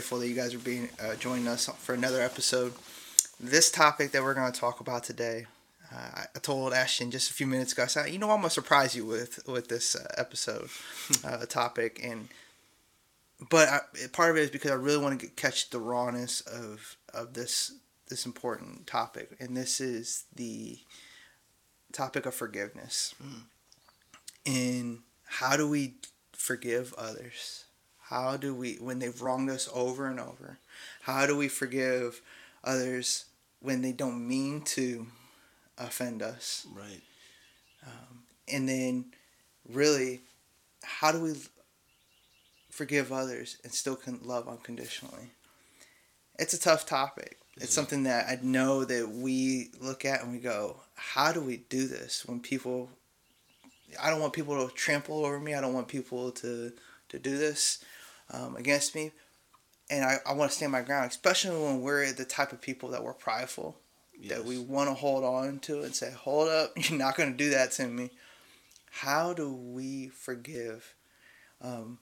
grateful that you guys are being uh, joining us for another episode. This topic that we're going to talk about today, uh, I told Ashton just a few minutes ago. I said, "You know, I'm going to surprise you with with this uh, episode uh, topic," and but I, part of it is because I really want to get, catch the rawness of of this this important topic, and this is the topic of forgiveness. Mm. And how do we forgive others? How do we, when they've wronged us over and over, how do we forgive others when they don't mean to offend us? Right. Um, and then, really, how do we forgive others and still can love unconditionally? It's a tough topic. It's something that I know that we look at and we go, how do we do this when people I don't want people to trample over me. I don't want people to to do this um, against me. And I, I want to stand my ground, especially when we're the type of people that we're prideful, yes. that we want to hold on to and say, hold up, you're not going to do that to me. How do we forgive um,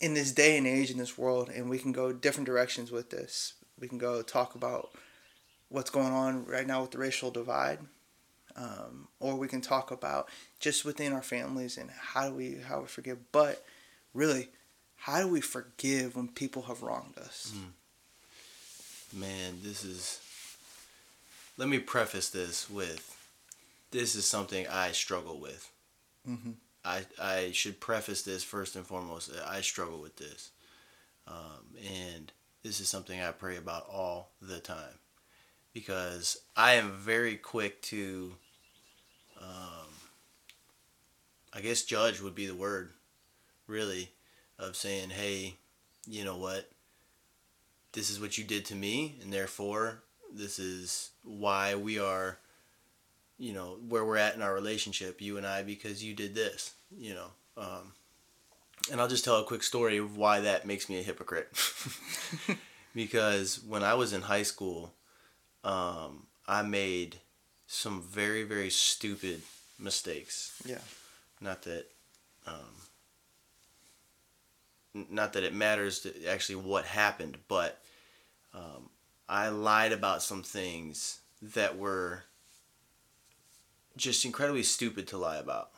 in this day and age in this world? And we can go different directions with this. We can go talk about what's going on right now with the racial divide. Um, or we can talk about just within our families and how do we how we forgive. But really, how do we forgive when people have wronged us? Mm. Man, this is. Let me preface this with, this is something I struggle with. Mm-hmm. I I should preface this first and foremost. I struggle with this, um, and this is something I pray about all the time, because I am very quick to. Um, I guess judge would be the word, really of saying, hey, you know what? This is what you did to me, and therefore, this is why we are, you know, where we're at in our relationship, you and I, because you did this, you know. Um, and I'll just tell a quick story of why that makes me a hypocrite. because when I was in high school, um, I made some very, very stupid mistakes. Yeah. Not that um, not that it matters actually what happened, but um, I lied about some things that were just incredibly stupid to lie about.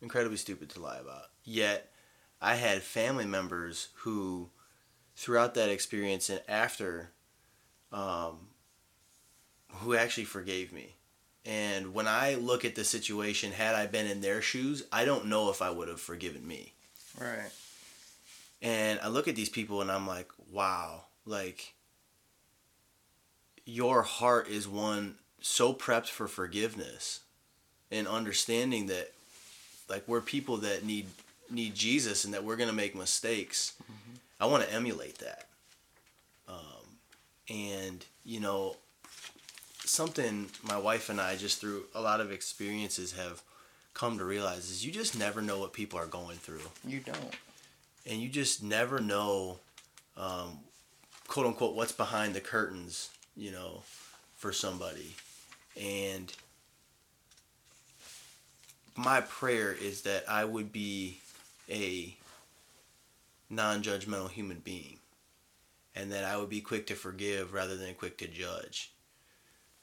Incredibly stupid to lie about. Yet, I had family members who, throughout that experience and after, um, who actually forgave me. And when I look at the situation, had I been in their shoes, I don't know if I would have forgiven me. Right. And I look at these people and I'm like, wow, like your heart is one so prepped for forgiveness and understanding that like we're people that need need Jesus and that we're gonna make mistakes. Mm-hmm. I want to emulate that. Um, and you know, something my wife and I just through a lot of experiences have come to realize is you just never know what people are going through. You don't and you just never know, um, quote unquote, what's behind the curtains, you know, for somebody. And my prayer is that I would be a non judgmental human being and that I would be quick to forgive rather than quick to judge.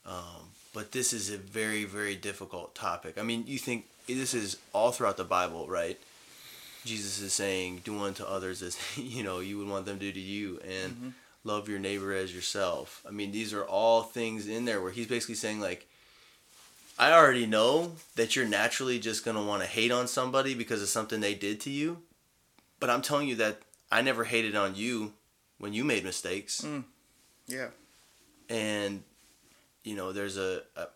Um, but this is a very, very difficult topic. I mean, you think this is all throughout the Bible, right? Jesus is saying, "Do unto others as you know you would want them to do to you," and mm-hmm. love your neighbor as yourself. I mean, these are all things in there where he's basically saying like, I already know that you're naturally just gonna want to hate on somebody because of something they did to you, but I'm telling you that I never hated on you when you made mistakes. Mm. Yeah. And you know, there's a, a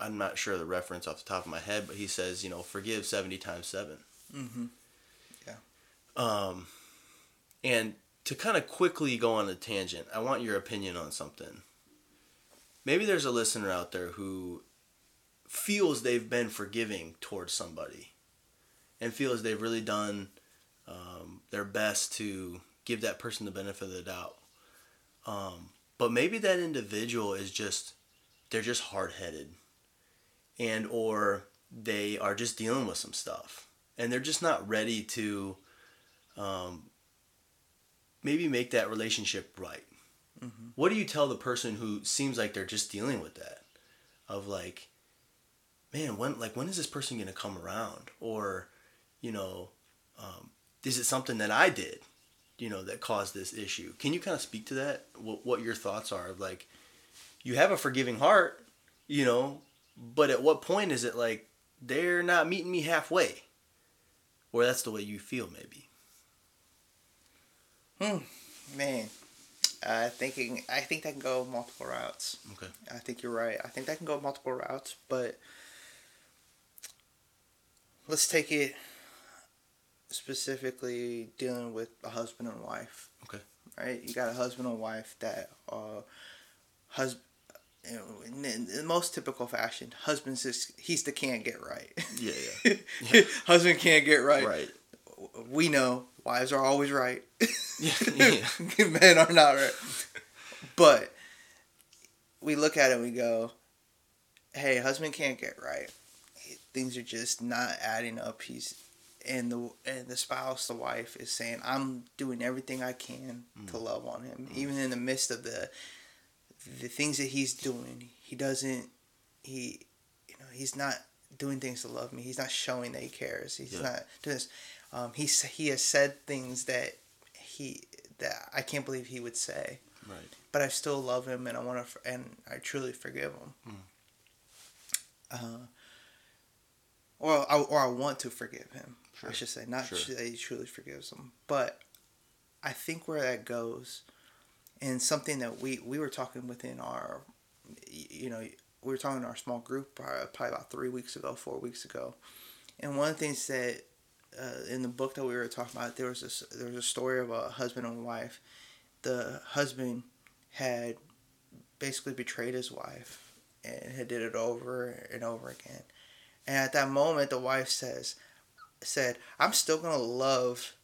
I'm not sure the reference off the top of my head, but he says, you know, forgive 70 times 7. Mm-hmm. Um, and to kind of quickly go on a tangent, I want your opinion on something. Maybe there's a listener out there who feels they've been forgiving towards somebody and feels they've really done um, their best to give that person the benefit of the doubt. Um, but maybe that individual is just they're just hard-headed and or they are just dealing with some stuff and they're just not ready to um, maybe make that relationship right. Mm-hmm. What do you tell the person who seems like they're just dealing with that? Of like, man, when like when is this person gonna come around? Or, you know, um, is it something that I did, you know, that caused this issue? Can you kind of speak to that? What what your thoughts are of like, you have a forgiving heart, you know, but at what point is it like they're not meeting me halfway? Or that's the way you feel, maybe. Hmm, man. Uh, thinking, I think that can go multiple routes. Okay. I think you're right. I think that can go multiple routes, but let's take it specifically dealing with a husband and wife. Okay. Right? You got a husband and wife that uh husband you know, in, in the most typical fashion, husband's just he's the can't get right. Yeah, yeah. yeah. Husband can't get right. Right. We know wives are always right. yeah, yeah. Men are not right. But we look at it and we go, "Hey, husband can't get right. Things are just not adding up. He's and the and the spouse, the wife, is saying, "I'm doing everything I can mm. to love on him, mm. even in the midst of the the things that he's doing. He doesn't. He, you know, he's not doing things to love me. He's not showing that he cares. He's yeah. not doing this. Um, he he has said things that he that I can't believe he would say. Right. But I still love him, and I want to, and I truly forgive him. Mm. Uh, or I, or I want to forgive him. Sure. I should say, not sure. that he truly forgives him, but I think where that goes, and something that we we were talking within our, you know, we were talking in our small group probably, probably about three weeks ago, four weeks ago, and one of the things that uh, in the book that we were talking about, there was this there was a story of a husband and wife. The husband had basically betrayed his wife and had did it over and over again. And at that moment, the wife says, "said I'm still gonna love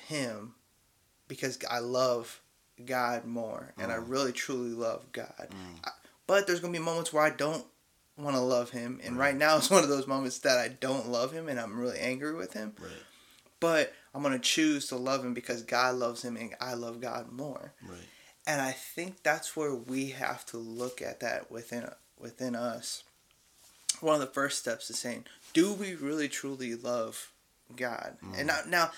him because I love God more, and mm. I really truly love God. Mm. I, but there's gonna be moments where I don't want to love him, and right. right. now it's one of those moments that I don't love him, and I'm really angry with him. Right. But I'm gonna choose to love him because God loves him, and I love God more. Right. And I think that's where we have to look at that within within us. One of the first steps is saying, do we really truly love God? Mm. And now, now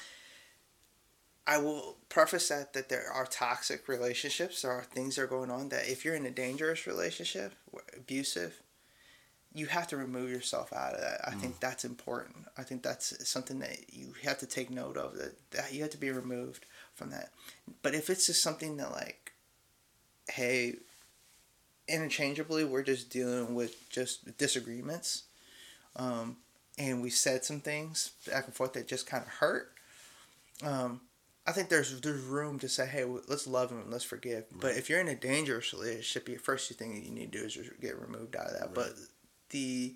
I will preface that that there are toxic relationships. There are things that are going on that if you're in a dangerous relationship, abusive, you have to remove yourself out of that. I mm. think that's important. I think that's something that you have to take note of. That, that you have to be removed from that. But if it's just something that like, hey, interchangeably, we're just dealing with just disagreements, um, and we said some things back and forth that just kind of hurt. Um, I think there's there's room to say, hey, let's love him and let's forgive. Right. But if you're in a dangerous relationship, the first thing that you need to do is get removed out of that. Right. But the,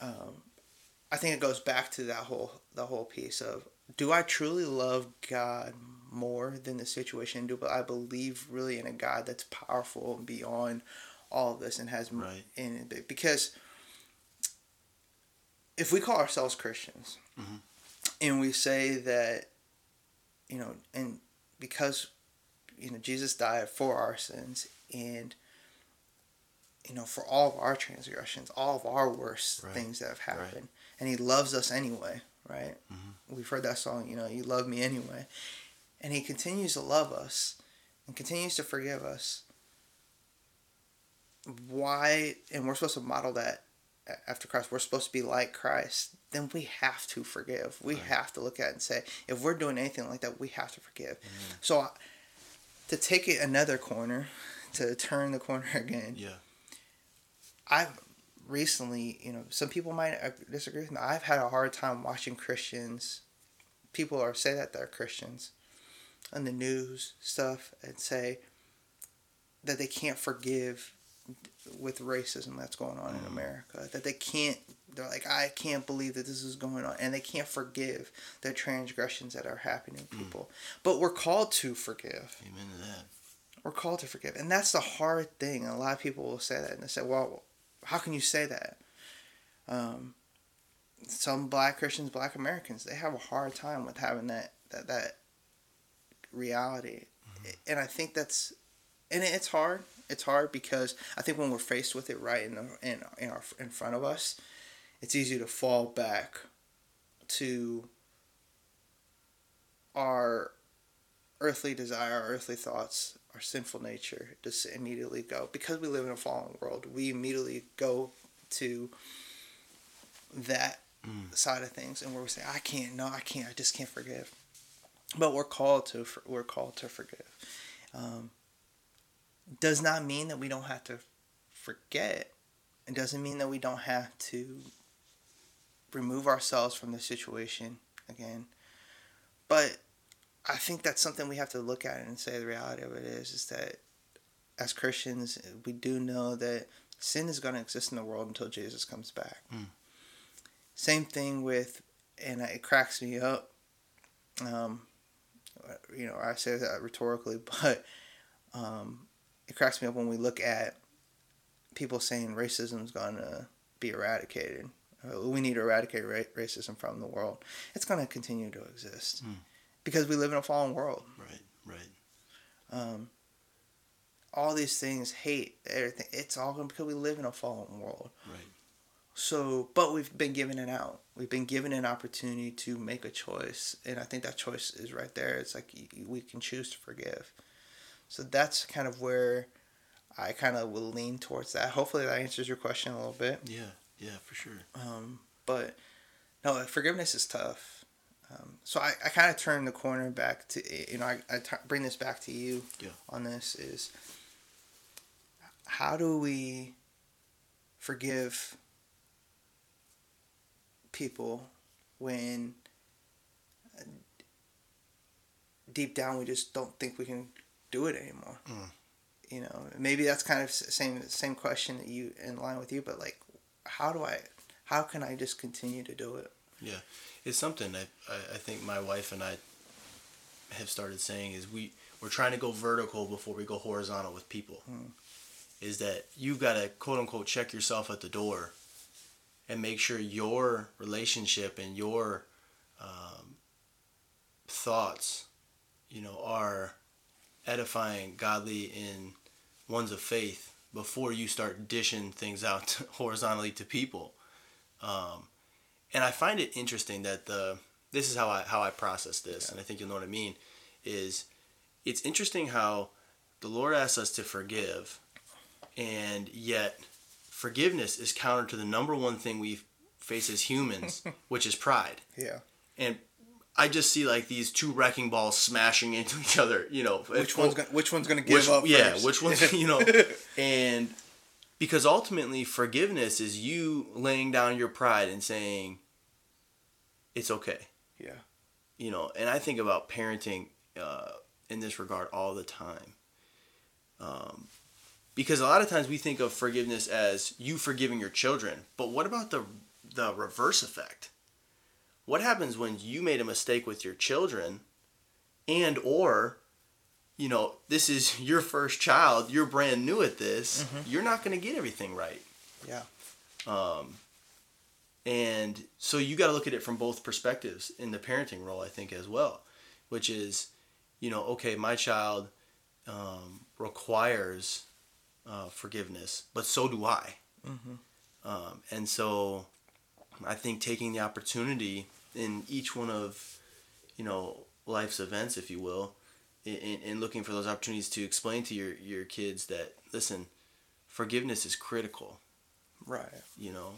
um, I think it goes back to that whole the whole piece of do I truly love God more than the situation? Do I believe really in a God that's powerful and beyond all of this and has right. in it? Because if we call ourselves Christians mm-hmm. and we say that you know, and because you know Jesus died for our sins and you know for all of our transgressions, all of our worst right. things that have happened, right. and He loves us anyway, right? Mm-hmm. We've heard that song, you know, you love me anyway, and He continues to love us and continues to forgive us. Why? And we're supposed to model that after Christ. We're supposed to be like Christ then we have to forgive. We right. have to look at it and say, if we're doing anything like that, we have to forgive. Mm-hmm. So, to take it another corner, to turn the corner again. Yeah. I've recently, you know, some people might disagree with me. I've had a hard time watching Christians. People are say that they're Christians, on the news stuff, and say that they can't forgive with racism that's going on mm. in America. That they can't they're like, I can't believe that this is going on, and they can't forgive the transgressions that are happening to mm. people. Mm. But we're called to forgive. Amen to that. We're called to forgive, and that's the hard thing. a lot of people will say that, and they say, "Well, how can you say that?" Um, some black Christians, black Americans, they have a hard time with having that that, that reality. Mm-hmm. And I think that's and it's hard. It's hard because I think when we're faced with it right in the, in in our in front of us, it's easy to fall back to our earthly desire, our earthly thoughts, our sinful nature just immediately go because we live in a fallen world. We immediately go to that mm. side of things, and where we say, "I can't, no, I can't, I just can't forgive." But we're called to we're called to forgive. Um, does not mean that we don't have to forget. It doesn't mean that we don't have to remove ourselves from the situation again. But I think that's something we have to look at and say the reality of it is is that as Christians we do know that sin is going to exist in the world until Jesus comes back. Mm. Same thing with, and it cracks me up. Um, you know, I say that rhetorically, but um, it cracks me up when we look at people saying racism is going to be eradicated. Uh, we need to eradicate ra- racism from the world. It's going to continue to exist mm. Because we live in a fallen world. Right, right. Um, all these things, hate, everything, it's all because we live in a fallen world. Right. So, but we've been given it out. We've been given an opportunity to make a choice, and I think that choice is right there. It's like we can choose to forgive. So that's kind of where I kind of will lean towards that. Hopefully, that answers your question a little bit. Yeah, yeah, for sure. Um, but no, forgiveness is tough. Um, so I, I kind of turn the corner back to you know I, I t- bring this back to you yeah. on this is how do we forgive people when uh, deep down we just don't think we can do it anymore. Mm. You know, maybe that's kind of same same question that you in line with you, but like, how do I, how can I just continue to do it? Yeah, it's something I I think my wife and I have started saying is we we're trying to go vertical before we go horizontal with people. Mm. Is that you've got to quote unquote check yourself at the door and make sure your relationship and your um, thoughts, you know, are edifying, godly in ones of faith before you start dishing things out horizontally to people. Um, and I find it interesting that the this is how I how I process this, yeah. and I think you'll know what I mean. Is it's interesting how the Lord asks us to forgive, and yet forgiveness is counter to the number one thing we face as humans, which is pride. Yeah. And I just see like these two wrecking balls smashing into each other. You know, which one's gonna, which one's going to give which, up? Yeah, first? which one's you know, and because ultimately forgiveness is you laying down your pride and saying it's okay. Yeah. You know, and I think about parenting uh, in this regard all the time. Um, because a lot of times we think of forgiveness as you forgiving your children but what about the the reverse effect what happens when you made a mistake with your children and or you know this is your first child you're brand new at this mm-hmm. you're not going to get everything right yeah um and so you got to look at it from both perspectives in the parenting role i think as well which is you know okay my child um, requires uh, forgiveness, but so do I. Mm-hmm. Um, and so I think taking the opportunity in each one of, you know, life's events, if you will, in looking for those opportunities to explain to your, your kids that, listen, forgiveness is critical. Right. You know,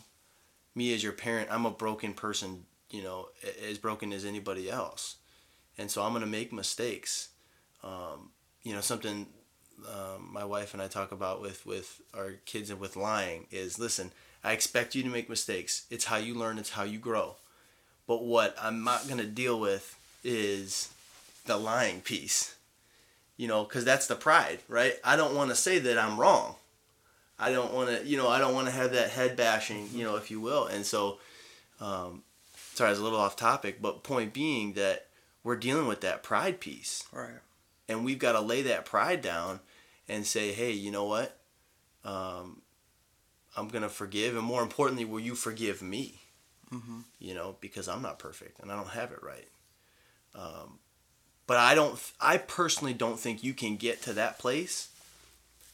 me as your parent, I'm a broken person, you know, as broken as anybody else. And so I'm going to make mistakes. Um, you know, something um, my wife and I talk about with with our kids and with lying is listen, I expect you to make mistakes. It's how you learn. It's how you grow. But what I'm not gonna deal with is the lying piece. You know, because that's the pride, right? I don't want to say that I'm wrong. I don't want to, you know, I don't want to have that head bashing, you know, if you will. And so, um, sorry, I was a little off topic, but point being that we're dealing with that pride piece. Right and we've got to lay that pride down and say, hey, you know what? Um, I'm gonna forgive, and more importantly, will you forgive me? mm-hmm. you know, because I'm not perfect and I don't have it right. Um, but I don't. I personally don't think you can get to that place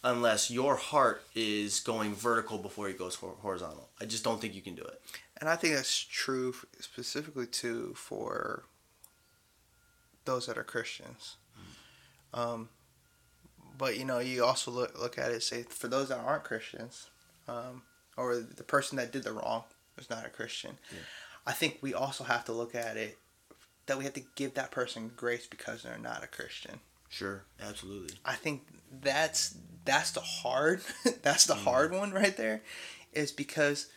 unless your heart is going vertical before it goes horizontal. I just don't think you can do it. And I think that's true specifically too for those that are Christians. Mm. Um, but you know, you also look look at it say for those that aren't Christians, um, or the person that did the wrong was not a Christian. Yeah. I think we also have to look at it that we have to give that person grace because they're not a Christian. Sure, absolutely. I think that's that's the hard that's the mm. hard one right there, is because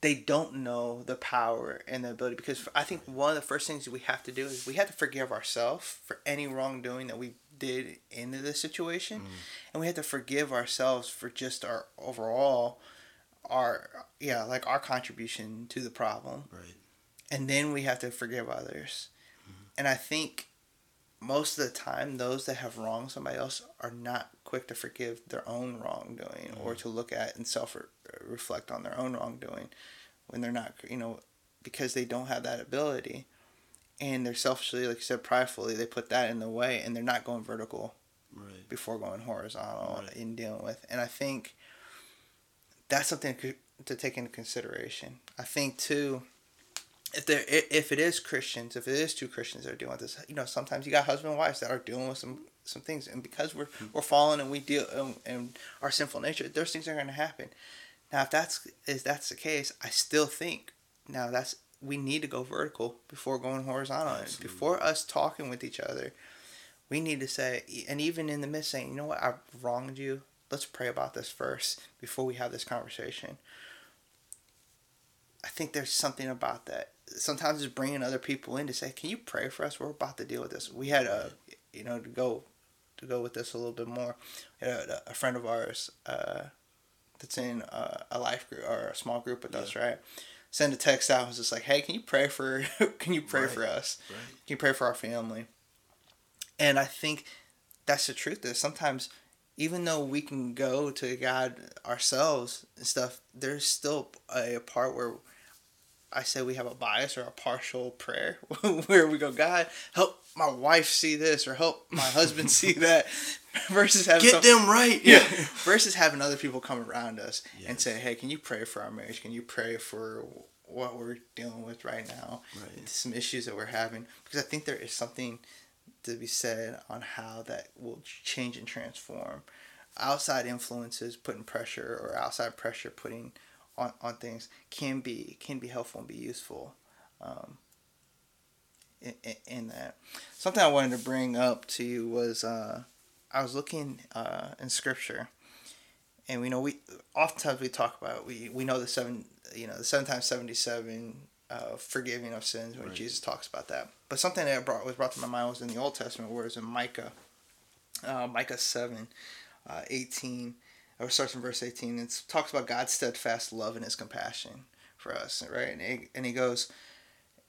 they don't know the power and the ability. Because I think one of the first things we have to do is we have to forgive ourselves for any wrongdoing that we did into this situation, mm. and we have to forgive ourselves for just our overall our yeah like our contribution to the problem. Right. And then we have to forgive others. Mm-hmm. And I think most of the time those that have wronged somebody else are not quick to forgive their own wrongdoing mm-hmm. or to look at and self reflect on their own wrongdoing when they're not you know because they don't have that ability and they're selfishly like you said pridefully they put that in the way and they're not going vertical right. before going horizontal right. in dealing with and i think that's something to take into consideration i think too if there if it is Christians, if it is two Christians that are dealing with this, you know, sometimes you got husband and wives that are dealing with some some things, and because we're hmm. we're fallen and we deal and, and our sinful nature, those things are going to happen. Now, if that's if that's the case, I still think now that's we need to go vertical before going horizontal. Absolutely. Before us talking with each other, we need to say, and even in the midst, saying, you know what, I wronged you. Let's pray about this first before we have this conversation. I think there's something about that sometimes it's bringing other people in to say, "Can you pray for us? We're about to deal with this." We had a, you know, to go, to go with this a little bit more. A, a, friend of ours uh, that's in a, a, life group or a small group with yeah. us, right? Send a text out. Was just like, "Hey, can you pray for? can you pray right. for us? Right. Can you pray for our family?" And I think that's the truth. Is sometimes even though we can go to God ourselves and stuff, there's still a, a part where I say we have a bias or a partial prayer where we go, God, help my wife see this or help my husband see that versus having get some, them right. Yeah. versus having other people come around us yes. and say, Hey, can you pray for our marriage? Can you pray for what we're dealing with right now? Right. Some issues that we're having. Because I think there is something to be said on how that will change and transform. Outside influences putting pressure or outside pressure putting on, on things can be can be helpful and be useful um, in, in, that. Something I wanted to bring up to you was uh, I was looking uh, in scripture, and we know we oftentimes we talk about we we know the seven you know the seven times seventy seven uh, forgiving of sins when right. Jesus talks about that. But something that brought was brought to my mind was in the Old Testament, where it's in Micah, uh, Micah seven, uh, eighteen or starts in verse 18. It talks about God's steadfast love and his compassion for us, right? And, it, and he goes,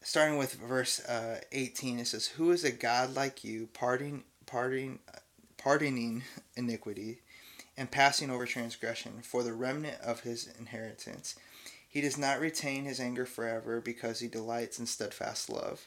starting with verse uh, 18, it says, Who is a God like you, parting, parting, pardoning iniquity and passing over transgression for the remnant of his inheritance? He does not retain his anger forever because he delights in steadfast love.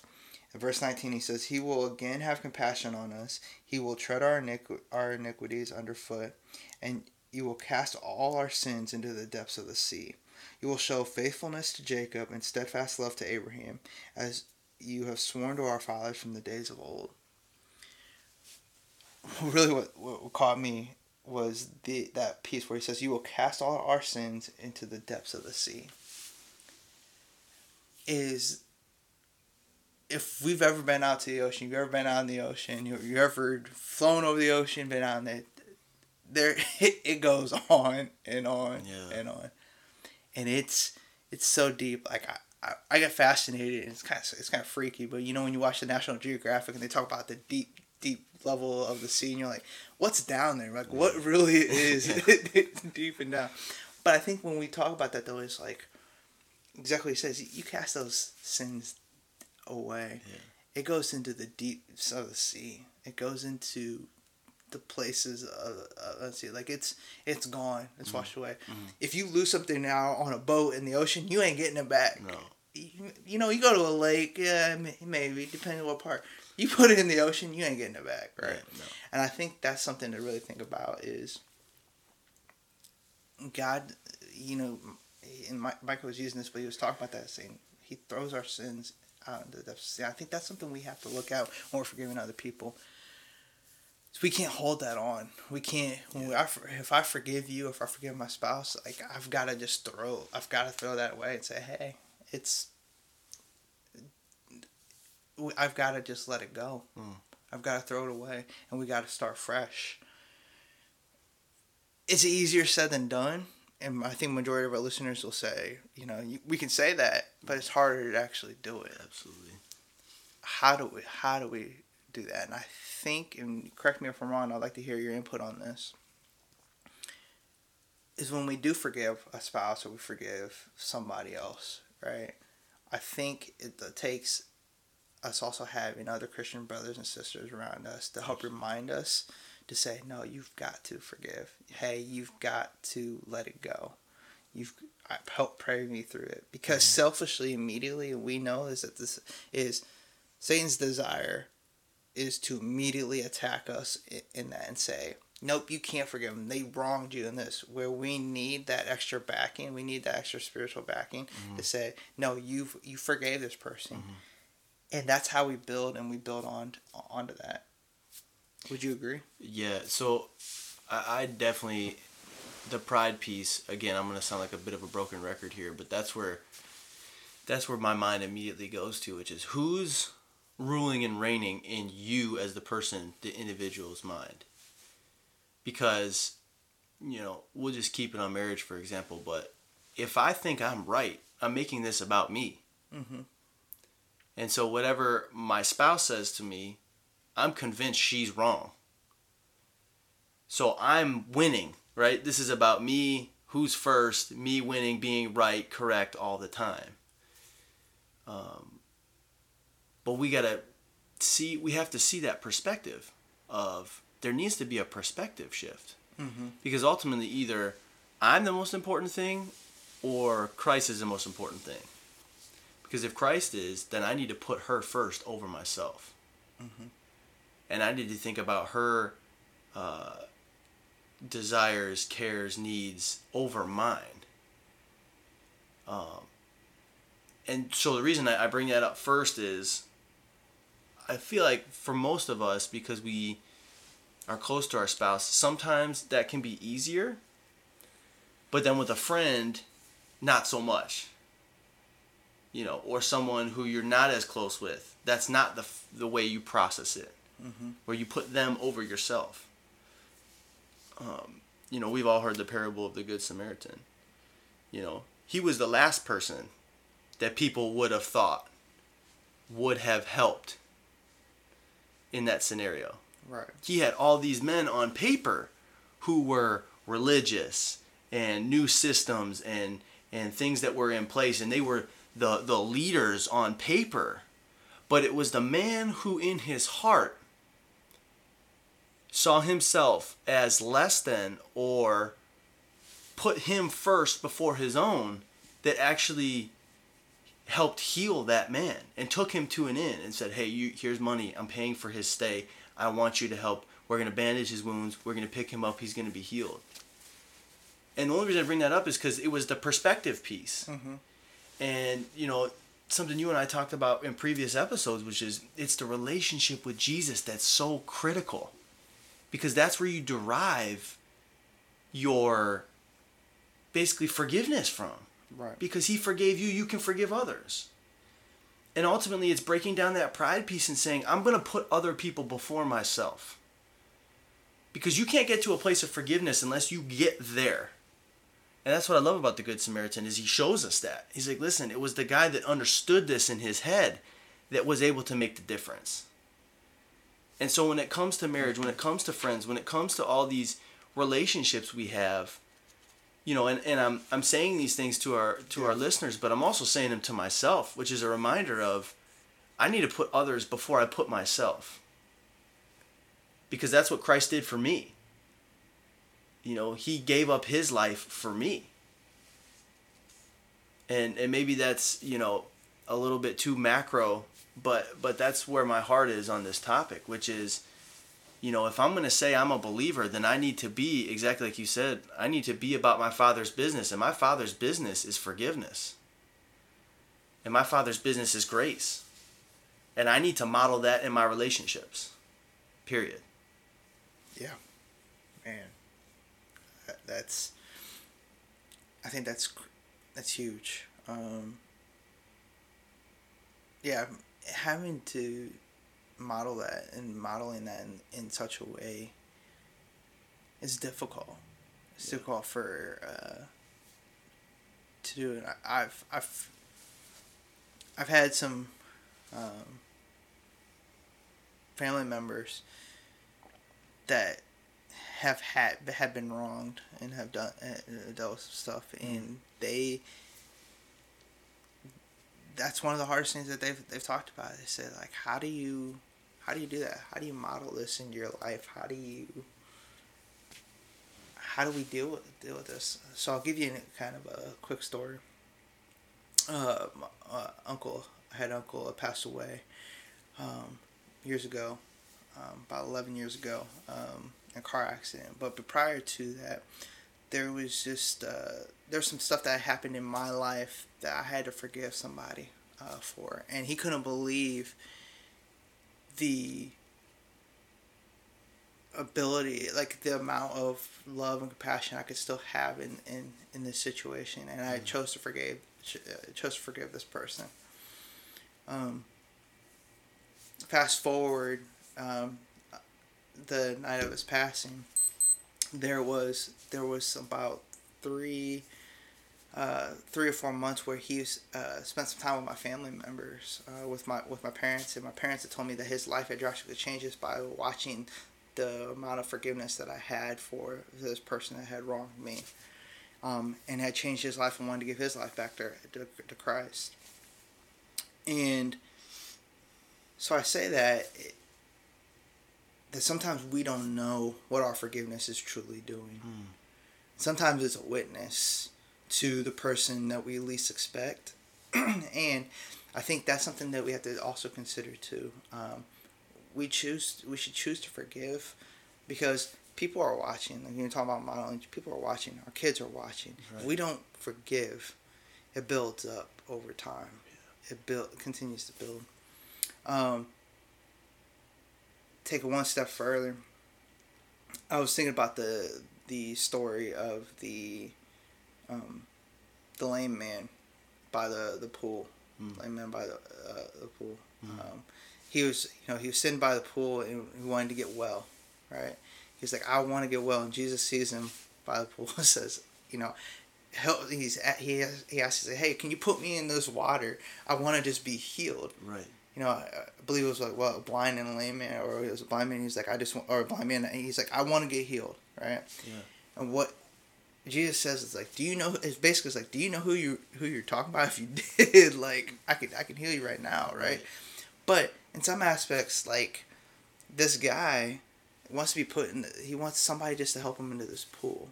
In verse 19, he says, He will again have compassion on us. He will tread our, iniqu- our iniquities underfoot, and you will cast all our sins into the depths of the sea. You will show faithfulness to Jacob and steadfast love to Abraham, as you have sworn to our fathers from the days of old. Really, what, what caught me was the that piece where he says, "You will cast all our sins into the depths of the sea." Is if we've ever been out to the ocean, you've ever been out in the ocean, you you ever flown over the ocean, been on it, there it, it goes on and on yeah. and on, and it's it's so deep. Like I, I, I get fascinated. And it's kind of it's kind of freaky, but you know when you watch the National Geographic and they talk about the deep deep level of the sea, and you're like, what's down there? Like what really is deep and down? But I think when we talk about that though, it's like exactly what he says. You cast those sins away. Yeah. It goes into the deeps of the sea. It goes into the places of, uh, let's see like it's it's gone it's mm-hmm. washed away mm-hmm. if you lose something now on a boat in the ocean you ain't getting it back no you, you know, you go to a lake, yeah, maybe depending on what part. You put it in the ocean, you ain't getting it back, right? Yeah, no. And I think that's something to really think about is God, you know, and Micah was using this, but he was talking about that saying he throws our sins out into the depths. I think that's something we have to look out when we're forgiving other people. We can't hold that on. We can't. When we, if I forgive you, if I forgive my spouse, like I've got to just throw. I've got to throw that away and say, hey, it's. I've got to just let it go. Mm. I've got to throw it away, and we got to start fresh. It's easier said than done, and I think majority of our listeners will say, you know, we can say that, but it's harder to actually do it. Absolutely. How do we? How do we do that? And I think, and correct me if I'm wrong, I'd like to hear your input on this, is when we do forgive a spouse or we forgive somebody else, right? I think it takes us also having other Christian brothers and sisters around us to help remind us to say, no, you've got to forgive. Hey, you've got to let it go. You've help pray me through it because mm-hmm. selfishly, immediately, we know is that this is Satan's desire is to immediately attack us in that and say, nope, you can't forgive them. They wronged you in this. Where we need that extra backing, we need that extra spiritual backing mm-hmm. to say, no, you you forgave this person, mm-hmm. and that's how we build and we build on onto that. Would you agree? Yeah. So, I, I definitely the pride piece. Again, I'm gonna sound like a bit of a broken record here, but that's where that's where my mind immediately goes to, which is who's ruling and reigning in you as the person, the individual's mind. Because, you know, we'll just keep it on marriage, for example, but if I think I'm right, I'm making this about me. Mm-hmm. And so, whatever my spouse says to me, I'm convinced she's wrong. So, I'm winning, right? This is about me, who's first, me winning, being right, correct all the time. Um, but we gotta see we have to see that perspective of there needs to be a perspective shift mm-hmm. because ultimately either i'm the most important thing or christ is the most important thing because if christ is then i need to put her first over myself mm-hmm. and i need to think about her uh, desires cares needs over mine um, and so the reason I bring that up first is I feel like for most of us, because we are close to our spouse, sometimes that can be easier. But then with a friend, not so much. You know, or someone who you're not as close with. That's not the the way you process it. Mm-hmm. Where you put them over yourself. Um, you know, we've all heard the parable of the Good Samaritan. You know, he was the last person that people would have thought would have helped in that scenario. Right. He had all these men on paper who were religious and new systems and and things that were in place and they were the the leaders on paper. But it was the man who in his heart saw himself as less than or put him first before his own that actually helped heal that man and took him to an inn and said, "Hey, you here's money. I'm paying for his stay. I want you to help. We're going to bandage his wounds. We're going to pick him up. He's going to be healed." And the only reason I bring that up is because it was the perspective piece. Mm-hmm. And you know, something you and I talked about in previous episodes, which is it's the relationship with Jesus that's so critical, because that's where you derive your basically forgiveness from Right. Because he forgave you, you can forgive others. And ultimately, it's breaking down that pride piece and saying, I'm going to put other people before myself. Because you can't get to a place of forgiveness unless you get there. And that's what I love about the Good Samaritan is he shows us that. He's like, listen, it was the guy that understood this in his head that was able to make the difference. And so when it comes to marriage, when it comes to friends, when it comes to all these relationships we have, you know, and, and I'm I'm saying these things to our to our listeners, but I'm also saying them to myself, which is a reminder of I need to put others before I put myself. Because that's what Christ did for me. You know, he gave up his life for me. And and maybe that's, you know, a little bit too macro, but but that's where my heart is on this topic, which is you know, if I'm going to say I'm a believer, then I need to be exactly like you said, I need to be about my father's business and my father's business is forgiveness. And my father's business is grace. And I need to model that in my relationships. Period. Yeah. Man. That's I think that's that's huge. Um, yeah, having to model that and modeling that in, in such a way is difficult. It's yeah. difficult for uh, to do it. I've I've I've had some um, family members that have had have been wronged and have done uh, dealt with stuff, mm-hmm. and they that's one of the hardest things that they've they've talked about. They said like, how do you how do you do that? How do you model this in your life? How do you how do we deal with deal with this? So I'll give you kind of a quick story. Uh, my, uh, uncle, I had uncle passed away um, years ago, um, about eleven years ago. Um, a car accident. But, but prior to that, there was just uh, there's some stuff that happened in my life that I had to forgive somebody uh, for, and he couldn't believe the ability, like the amount of love and compassion I could still have in in, in this situation, and I mm. chose to forgive uh, chose to forgive this person. Um, fast forward um, the night of his passing, there was there was about three uh, three or four months where he uh, spent some time with my family members, uh, with my with my parents, and my parents had told me that his life had drastically changed just by watching the amount of forgiveness that I had for this person that had wronged me, um, and had changed his life and wanted to give his life back to, to, to Christ. And so I say that that sometimes we don't know what our forgiveness is truly doing. Hmm. Sometimes it's a witness to the person that we least expect. and I think that's something that we have to also consider too. Um, we choose we should choose to forgive because people are watching. Like you're talking about modeling, people are watching. Our kids are watching. Right. we don't forgive, it builds up over time. Yeah. It build continues to build. Um, take it one step further, I was thinking about the the story of the um, the lame man by the the pool, mm. lame man by the uh, the pool. Mm. Um, he was you know he was sitting by the pool and he wanted to get well, right? He's like I want to get well, and Jesus sees him by the pool and says, you know, help. He's he has, he asks, hey, can you put me in this water? I want to just be healed. Right you know, I believe it was like well, a blind and a lame man, or it was a blind man. He's like, I just want, or a blind man. he's like, I want to get healed, right? Yeah. And what Jesus says it's like, do you know? It's basically it's like, do you know who you who you're talking about? If you did, like, I could I can heal you right now, right? But in some aspects, like, this guy wants to be put in. The, he wants somebody just to help him into this pool.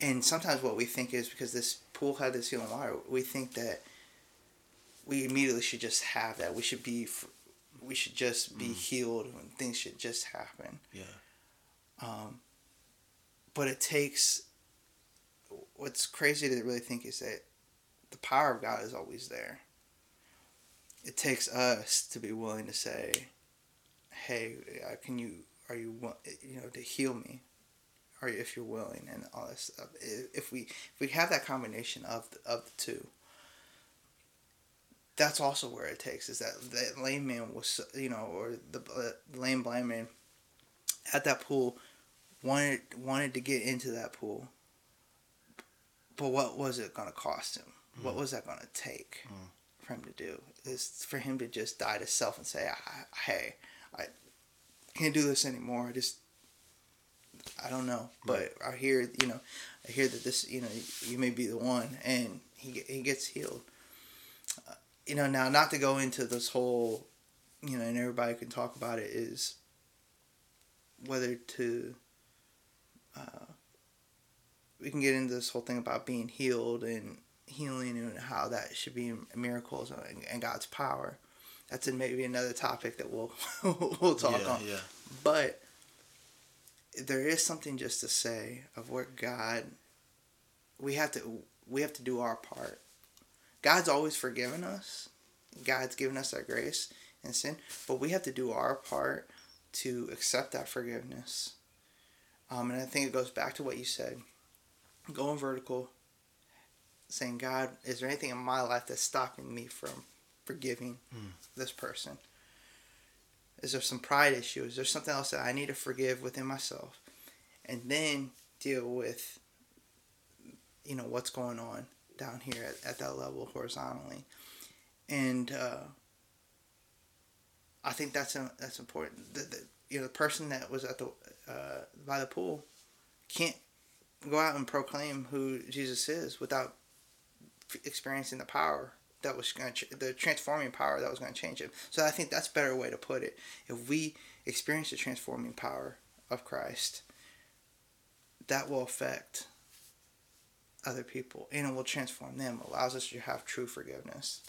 And sometimes what we think is because this pool had this healing water, we think that we immediately should just have that. We should be, we should just be mm. healed and things should just happen. Yeah. Um, but it takes. What's crazy to really think is that the power of God is always there. It takes us to be willing to say, "Hey, uh, can you? Are you you know to heal me?" Or if you're willing and all this stuff. If we if we have that combination of the, of the two, that's also where it takes is that that lame man was you know or the, uh, lame blind man at that pool wanted wanted to get into that pool but what was it going to cost him mm. what was that going to take mm. for him to do is for him to just die to self and say hey i can't do this anymore i just i don't know but i hear you know i hear that this you know you may be the one and he, he gets healed uh, you know, now not to go into this whole, you know, and everybody can talk about it is whether to. Uh, we can get into this whole thing about being healed and healing and how that should be miracles and, and God's power. That's maybe another topic that we'll we'll talk yeah, on. Yeah. But there is something just to say of where God we have to we have to do our part. God's always forgiven us. God's given us that grace and sin, but we have to do our part to accept that forgiveness. Um, and I think it goes back to what you said. Going vertical, saying, God, is there anything in my life that's stopping me from forgiving Mm. this person? Is there some pride issue? Is there something else that I need to forgive within myself? And then deal with, you know, what's going on down here at, at that level horizontally. And uh, I think that's uh, that's important. The, the, you know, the person that was at the uh, by the pool can't go out and proclaim who Jesus is without experiencing the power that was going to the transforming power that was going to change him. So I think that's a better way to put it. If we experience the transforming power of Christ, that will affect other people and it will transform them. Allows us to have true forgiveness.